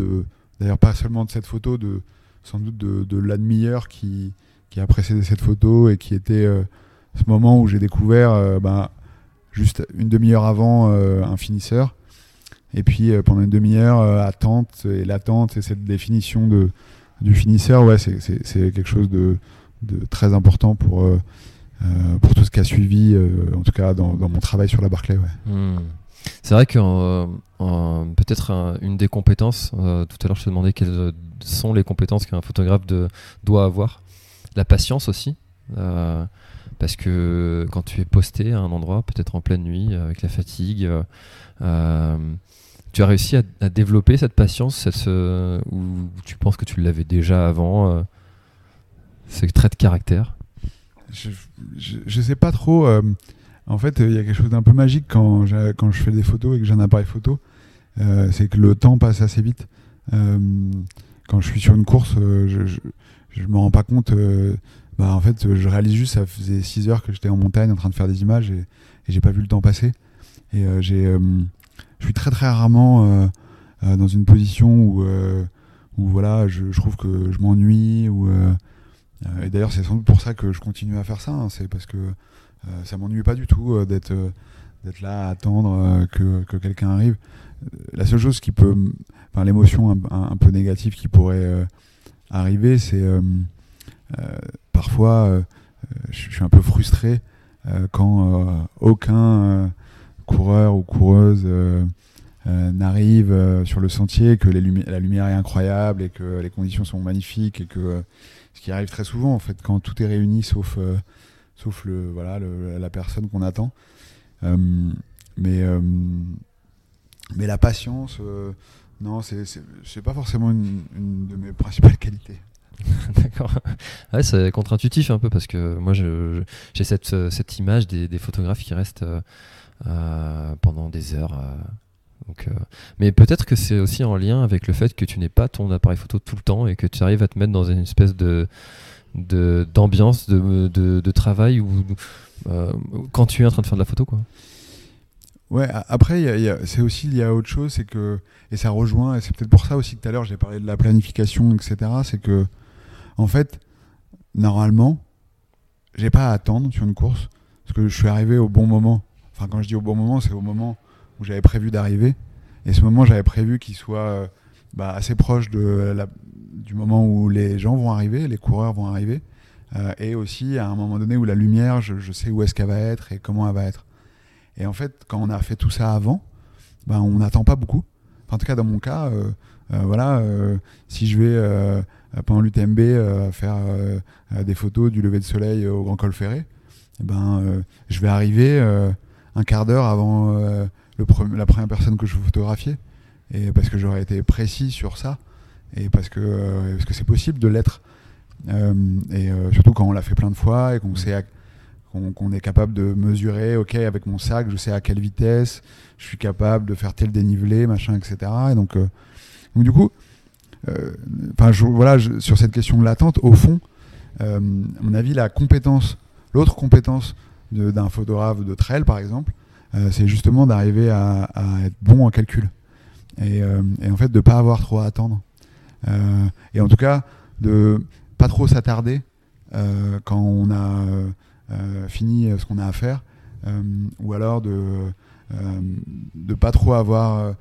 Speaker 3: d'ailleurs pas seulement de cette photo, de, sans doute de, de l'admire qui, qui a précédé cette photo et qui était euh, ce moment où j'ai découvert euh, ben, juste une demi-heure avant euh, un finisseur. Et puis pendant une demi-heure, attente et l'attente et cette définition de, du finisseur, ouais, c'est, quelque chose de, très important pour, pour tout ce qui a suivi, en tout cas dans, mon travail sur la Barclay. Ouais.
Speaker 4: Hmm. C'est vrai que euh, peut-être une des compétences, euh, tout à l'heure je te demandais quelles sont les compétences qu'un photographe doit avoir. La patience aussi. Euh, parce que quand tu es posté à un endroit, peut-être en pleine nuit, avec la fatigue, tu as réussi à, développer cette patience ou tu penses que tu l'avais déjà avant Ce trait de caractère?
Speaker 3: Je, je, sais pas trop. En fait, il y a quelque chose d'un peu magique quand, je fais des photos et que j'ai un appareil photo. Euh, c'est que le temps passe assez vite. Euh, quand je suis sur une course, euh, je, ne me rends pas compte. bah, en fait, je réalise juste, ça faisait 6 heures que j'étais en montagne en train de faire des images et, et j'ai pas vu le temps passer. Et j'ai, je suis très très rarement dans une position où, où voilà, je, trouve que je m'ennuie. Et d'ailleurs, c'est sans doute pour ça que je continue à faire ça. Hein. c'est parce que euh, ça m'ennuie pas du tout euh, d'être euh, là à attendre que, que quelqu'un arrive. La seule chose qui peut, enfin, l'émotion un, peu négative qui pourrait arriver, c'est parfois je suis un peu frustré quand aucun coureur ou coureuse n'arrive sur le sentier, que la lumière est incroyable et que les conditions sont magnifiques et que ce qui arrive très souvent en fait quand tout est réuni sauf sauf le, voilà, la personne qu'on attend. Euh, mais, euh, mais la patience, euh, non, c'est pas forcément une, de mes principales qualités.
Speaker 4: D'accord. Ouais, c'est contre-intuitif un peu parce que moi j'ai cette, cette, image des, photographes qui restent pendant des heures. donc, mais peut-être que c'est aussi en lien avec le fait que tu n'es pas ton appareil photo tout le temps et que tu arrives à te mettre dans une espèce de, d'ambiance, de, de, travail ou euh, quand tu es en train de faire de la photo quoi.
Speaker 3: Ouais, après, c'est aussi il y a autre chose, c'est que, et ça rejoint, et c'est peut-être pour ça aussi que tout à l'heure j'ai parlé de la planification, etc. C'est que, en fait, normalement, j'ai pas à attendre sur une course, parce que je suis arrivé au bon moment. Quand je dis au bon moment, c'est au moment où j'avais prévu d'arriver. Et ce moment, j'avais prévu qu'il soit euh, bah, assez proche du moment où les gens vont arriver, les coureurs vont arriver, euh, et aussi à un moment donné où la lumière, je, sais où est-ce qu'elle va être et comment elle va être. Et en fait, quand on a fait tout ça avant, ben, on n'attend pas beaucoup. en tout cas, dans mon cas, euh, voilà, si je vais pendant l'UTMB faire des photos du lever de soleil au Grand Col Ferré, eh ben, je vais arriver un quart d'heure avant le la première personne que je veux photographier. Et parce que j'aurais été précis sur ça et parce que euh, c'est possible de l'être euh, et euh, surtout quand on l'a fait plein de fois et qu'on sait qu'on est capable de mesurer, ok, avec mon sac, je sais à quelle vitesse, je suis capable de faire tel dénivelé, machin, etc. Et donc, donc du coup, euh, enfin, voilà, je- sur cette question de l'attente, au fond, euh, à mon avis, la compétence, l'autre compétence d'un photographe de trail, par exemple, euh, c'est justement d'arriver à, être bon en calcul. Et, euh, en fait, de pas avoir trop à attendre. Euh, et en tout cas, de pas trop s'attarder quand on a fini ce qu'on a à faire, ou alors de de pas trop avoir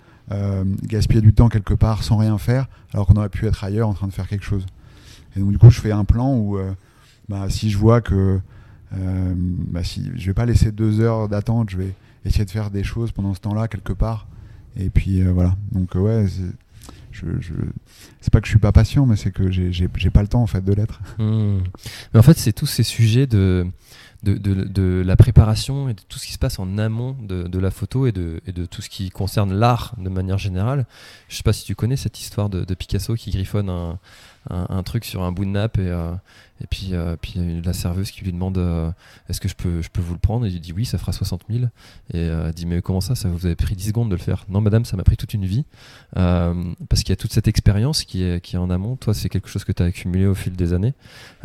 Speaker 3: gaspillé du temps quelque part sans rien faire, alors qu'on aurait pu être ailleurs en train de faire quelque chose. Et donc du coup, je fais un plan où bah, si je vois que euh, bah, si je vais pas laisser deux heures d'attente, je vais essayer de faire des choses pendant ce temps-là quelque part. Et puis euh, voilà. Donc euh, ouais, je, je... c'est pas que je suis pas patient, mais c'est que j'ai pas le temps en fait de l'être.
Speaker 4: Hmm. Mais en fait, c'est tous ces sujets de, de, de- la préparation et de tout ce qui se passe en amont de, de la photo et de, et de tout ce qui concerne l'art de manière générale. Je sais pas si tu connais cette histoire de, Picasso qui griffonne un, un, un truc sur un bout de nappe et, euh, et puis, euh, puis la serveuse qui lui demande euh, est-ce que je peux, je peux vous le prendre? Et il dit oui, ça fera 60 000. Et euh, elle dit mais comment ça, ça vous avez pris 10 secondes de le faire? Non, madame, ça m'a pris toute une vie. Euh, parce qu'il y a toute cette expérience qui est, qui est en amont. Toi, c'est quelque chose que tu as accumulé au fil des années.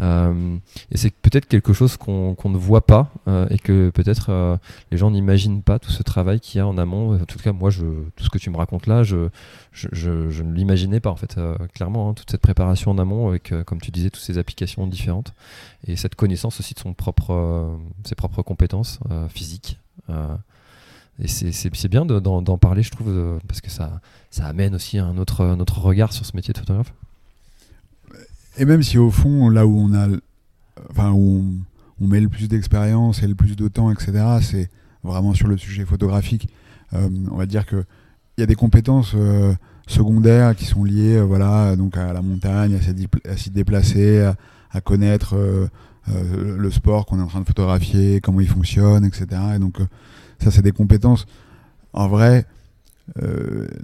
Speaker 4: Euh, et c'est peut-être quelque chose qu'on qu'on ne voit pas euh, et que peut-être euh, les gens n'imaginent pas tout ce travail qu'il y a en amont. En tout cas, moi, je, tout ce que tu me racontes là, je, je, ne l'imaginais pas en fait, euh, clairement. hein, toute cette préparation en amont avec, euh, comme tu disais, toutes ces applications différentes et cette connaissance aussi de euh, ses propres compétences euh, physiques. euh, et c'est- bien de- d'en parler, je trouve, parce que ça, amène aussi un autre, regard sur ce métier de photographe.
Speaker 3: Et même si au fond, là où on a, enfin où on, met le plus d'expérience et le plus de temps, etc., c'est vraiment sur le sujet photographique. On va dire que il y a des compétences secondaires qui sont liées, voilà, donc à la montagne, à s'y déplacer, à, à connaître euh, euh, le sport qu'on est en train de photographier, comment il fonctionne, etc. Et donc euh, ça, c'est des compétences. En vrai,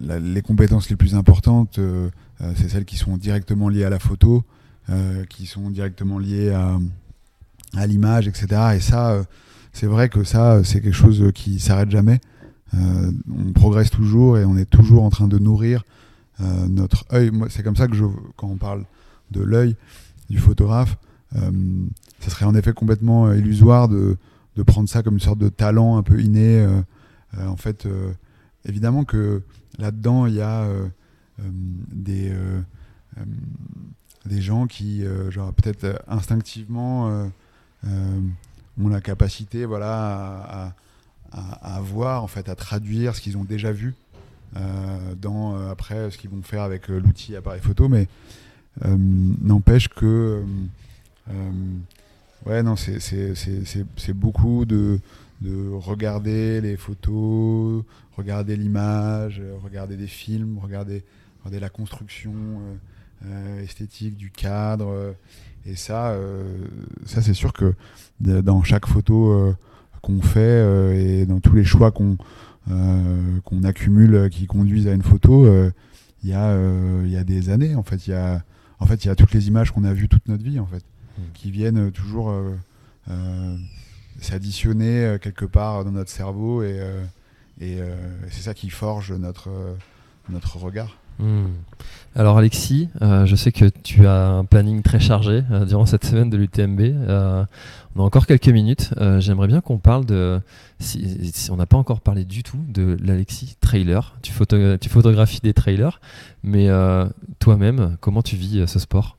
Speaker 3: les compétences les plus importantes, c'est celles qui sont directement liées à la photo, qui sont directement liées à, l'image, etc. Et ça, c'est vrai que ça, c'est quelque chose qui s'arrête jamais. On progresse toujours et on est toujours en train de nourrir notre œil. C'est comme ça que je, quand on parle de l'œil photographe, euh, ça serait en effet complètement euh, illusoire de, de prendre ça comme une sorte de talent un peu inné. euh, en fait, évidemment que là-dedans, il y a des, gens qui, genre, peut-être instinctivement, ont la capacité voilà, à, à- voir, en fait, à traduire ce qu'ils ont déjà vu dans, après, ce qu'ils vont faire avec l'outil appareil photo. Mais n'empêche que. euh, euh, ouais, non, c'est- beaucoup de de regarder les photos, regarder l'image, euh, regarder des films, regarder, regarder la construction euh, euh, esthétique du cadre. euh, et ça, euh, ça c'est sûr que dans chaque photo euh, qu'on fait euh, et dans tous les choix qu'on euh, qu'on accumule euh, qui conduisent à une photo, euh, il y, euh, y a des années. En fait, il y a, en fait, il y a toutes les images qu'on a vues toute notre vie, en fait,
Speaker 4: Mm.
Speaker 3: qui viennent toujours euh, euh, s'additionner euh, quelque part dans notre cerveau et, euh, et euh, c'est ça qui forge notre, euh, notre regard.
Speaker 4: Hmm. Alors Alexis, euh, je sais que tu as un planning très chargé euh, durant cette semaine de l'UTMB. Euh, on a encore quelques minutes. J'aimerais bien qu'on parle de, si, on n'a pas encore parlé du tout, de l'Alexis trailer. Tu, photo- tu photographies des trailers, mais toi-même, comment tu vis ce sport?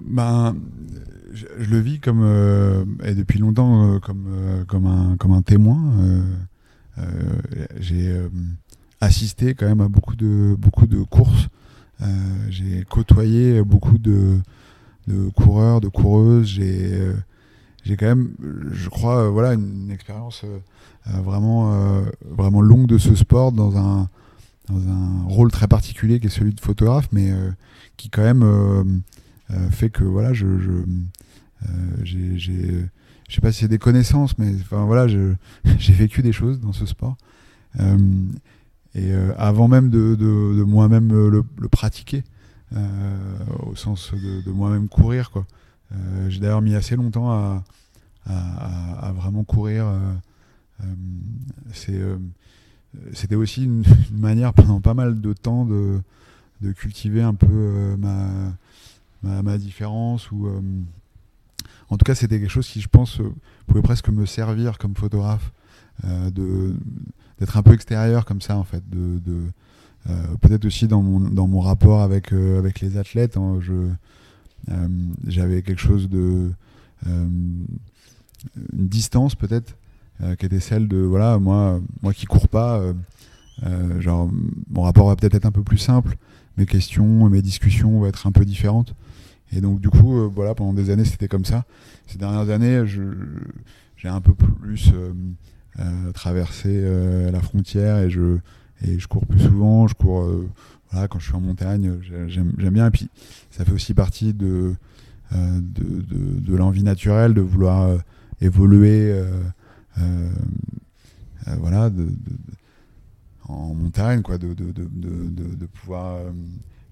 Speaker 3: Ben, je, je le vis comme, et depuis longtemps, comme, comme, un, comme un témoin. J'ai assisté quand même à beaucoup de, beaucoup de courses. Euh, J'ai côtoyé beaucoup de, de coureurs, de coureuses. J'ai euh, j'ai quand même, je crois, euh, voilà, une, expérience vraiment, vraiment longue de ce sport dans un, dans un rôle très particulier qui est celui de photographe, mais qui quand même fait que voilà, je, je j'ai, j'ai- je sais pas si c'est des connaissances, mais enfin voilà, j'ai vécu des choses dans ce sport. Et euh, avant même de, moi-même euh, le, pratiquer, euh, au sens de, moi-même courir, quoi. J'ai d'ailleurs mis assez longtemps à, vraiment courir. c'était aussi une, manière pendant pas mal de temps de, cultiver un peu ma, différence ou en tout cas c'était quelque chose qui je pense pouvait presque me servir comme photographe de d'être un peu extérieur comme ça en fait de, de peut-être aussi dans mon, dans mon rapport avec, avec les athlètes hein, je j'avais quelque chose de une distance peut-être euh, qui était celle de voilà moi moi qui cours pas euh, euh, genre mon rapport va peut-être être un peu plus simple mes questions mes discussions vont être un peu différentes. Et donc du coup voilà pendant des années c'était comme ça. Ces dernières années j'ai un peu plus traversé la frontière et je et je cours plus souvent je cours voilà quand je suis en montagne j'aime bien et puis ça fait aussi partie de de, de, de l'envie naturelle de vouloir évoluer euh, euh, voilà, de, en montagne, quoi, de, de pouvoir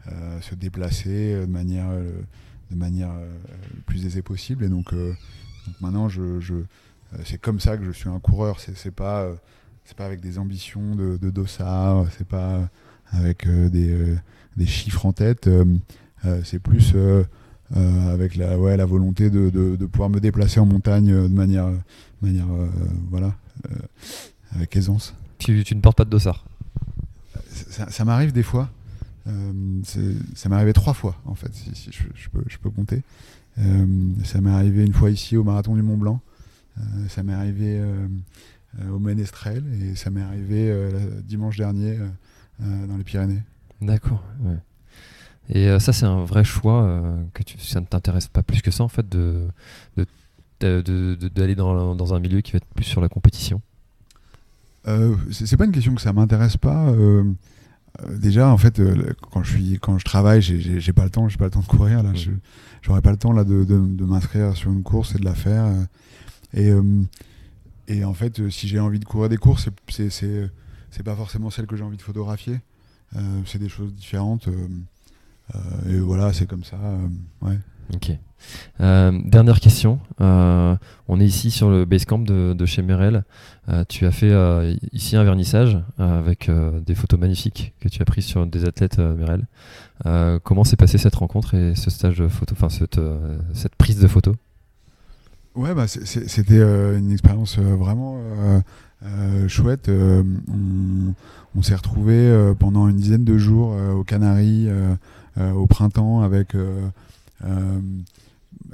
Speaker 3: euh, se déplacer de manière, de manière plus aisée possible. Et donc, maintenant, je c'est comme ça que je suis un coureur. C'est pas, c'est pas avec des ambitions de, de dossard, c'est pas avec des, des, chiffres en tête. c'est plus avec la, ouais, la volonté de, de, pouvoir me déplacer en montagne de manière, manière euh, voilà, euh, avec aisance.
Speaker 4: Tu, ne portes pas de dossard
Speaker 3: Ça, m'arrive des fois. Euh, ça m'est arrivé trois fois, en fait, si, je, peux, je, peux, compter. ça m'est arrivé une fois ici au marathon du Mont Blanc. Ça m'est arrivé au Ménestrel et ça m'est arrivé dimanche dernier dans les Pyrénées.
Speaker 4: D'accord. Et ça, c'est un vrai choix que tu, ça ne t'intéresse pas plus que ça, en fait, de, de d'aller dans, dans, un milieu qui va être plus sur la compétition?
Speaker 3: Euh, C'est pas une question que ça m'intéresse pas. Euh, euh, déjà, en fait, euh, quand je suis, quand je travaille, j'ai pas le temps, j'ai pas le temps de courir là. Mm. J'aurais pas le temps là de, de, m'inscrire sur une course et de la faire. Et, et en fait, si j'ai envie de courir des courses, c'est pas forcément celle que j'ai envie de photographier. c'est des choses différentes. et voilà, c'est comme ça.
Speaker 4: Ok. Euh, dernière question. Euh, on est ici sur le Basecamp de, de chez Merel. Euh, tu as fait ici un vernissage avec des photos magnifiques que tu as prises sur des athlètes Merel. comment s'est passée cette rencontre et ce stage photo, enfin cette, cette prise de photos
Speaker 3: Ouais, bah, c'était une expérience vraiment chouette. on, s'est retrouvé pendant une dizaine de jours aux Canaries au printemps avec euh,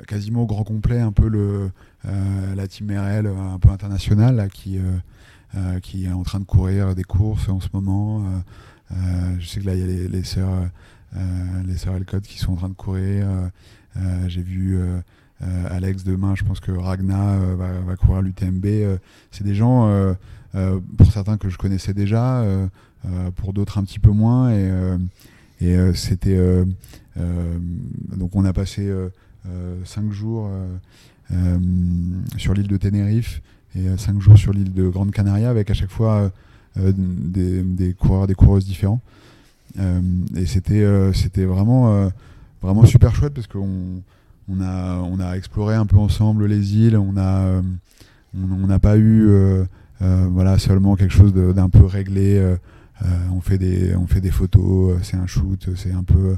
Speaker 3: quasiment au grand complet un peu le, euh, la team RL un peu internationale qui, euh, qui est en train de courir des courses en ce moment. je sais que là il y a les, les sœurs les sœurs Elcott qui sont en train de courir. J'ai vu Alex demain, je pense que Ragna va, va, courir l'UTMB. c'est des gens, pour certains que je connaissais déjà, pour d'autres un petit peu moins. Et, c'était euh, donc on a passé euh, euh, cinq jours sur l'île de Tenerife et cinq jours sur l'île de Grande Canaria avec à chaque fois des, coureurs, des coureuses différents. et c'était c'était vraiment vraiment super chouette parce qu'on on a, exploré un peu ensemble les îles, on n'a on, n'a pas eu voilà, seulement quelque chose d'un peu réglé. on, fait des, photos, c'est un shoot, c'est un peu.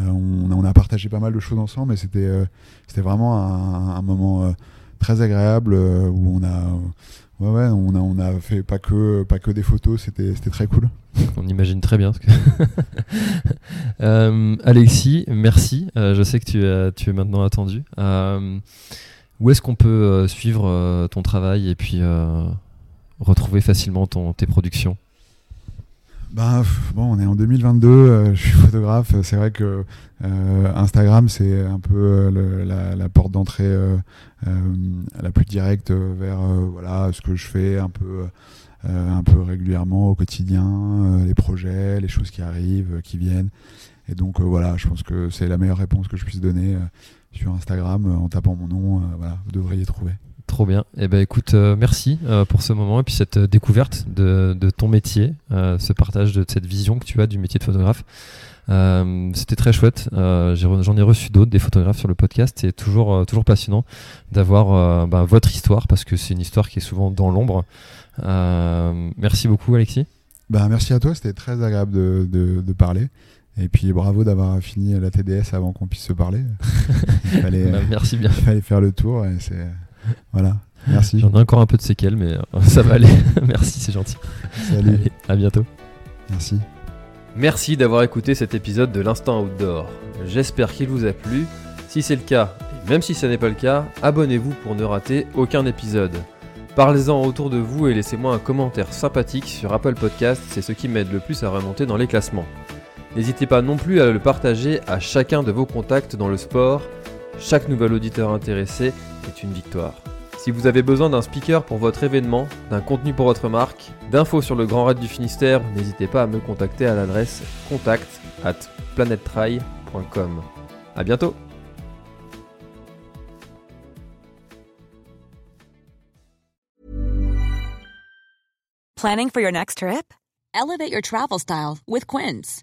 Speaker 3: Euh, on, a partagé pas mal de choses ensemble et c'était euh, vraiment un, moment euh, très agréable où on a Ouais, ouais, on a, on a fait pas que, pas que des photos, c'était très cool.
Speaker 4: On imagine très bien. Que Alexis, merci. je sais que tu, es, tu es maintenant attendu. où est-ce qu'on peut suivre ton travail et puis retrouver facilement ton, tes productions?
Speaker 3: Bah, bon, on est en 2022, euh, je suis photographe. C'est vrai que euh, Instagram, c'est un peu euh, la, porte d'entrée la plus directe vers voilà, ce que je fais un peu, un peu régulièrement au quotidien, les projets, les choses qui arrivent, qui viennent. Et donc voilà, je pense que c'est la meilleure réponse que je puisse donner sur Instagram en tapant mon nom. vous devriez trouver.
Speaker 4: Trop bien. Eh ben écoute, euh, merci euh, pour ce moment et puis cette euh, découverte de, ton métier, ce partage de cette vision que tu as du métier de photographe. C'était très chouette. J'en ai, reçu d'autres, des photographes sur le podcast. C'est toujours, toujours passionnant d'avoir bah, votre histoire parce que c'est une histoire qui est souvent dans l'ombre. merci beaucoup, Alexis.
Speaker 3: Bah, merci à toi. C'était très agréable de, de parler. Et puis bravo d'avoir fini la TDS avant qu'on puisse se parler. il, fallait,
Speaker 5: merci bien.
Speaker 3: il fallait faire le tour. Et c'est voilà. Merci.
Speaker 5: J'en ai encore un peu de séquelles, mais euh, ça va aller. merci, c'est gentil.
Speaker 3: Salut.
Speaker 5: Allez, à bientôt.
Speaker 3: Merci.
Speaker 5: Merci d'avoir écouté cet épisode de l'Instant Outdoor. J'espère qu'il vous a plu. Si c'est le cas, et même si ce n'est pas le cas, abonnez-vous pour ne rater aucun épisode. Parlez-en autour de vous et laissez-moi un commentaire sympathique sur Apple Podcast, c'est ce qui m'aide le plus à remonter dans les classements. N'hésitez pas non plus à le partager à chacun de vos contacts dans le sport. Chaque nouvel auditeur intéressé est une victoire. Si vous avez besoin d'un speaker pour votre événement, d'un contenu pour votre marque, d'infos sur le Grand Raid du Finistère, n'hésitez pas à me contacter à l'adresse contact at planettry.com. A bientôt
Speaker 6: Planning for your next trip? Elevate your travel style with Quince.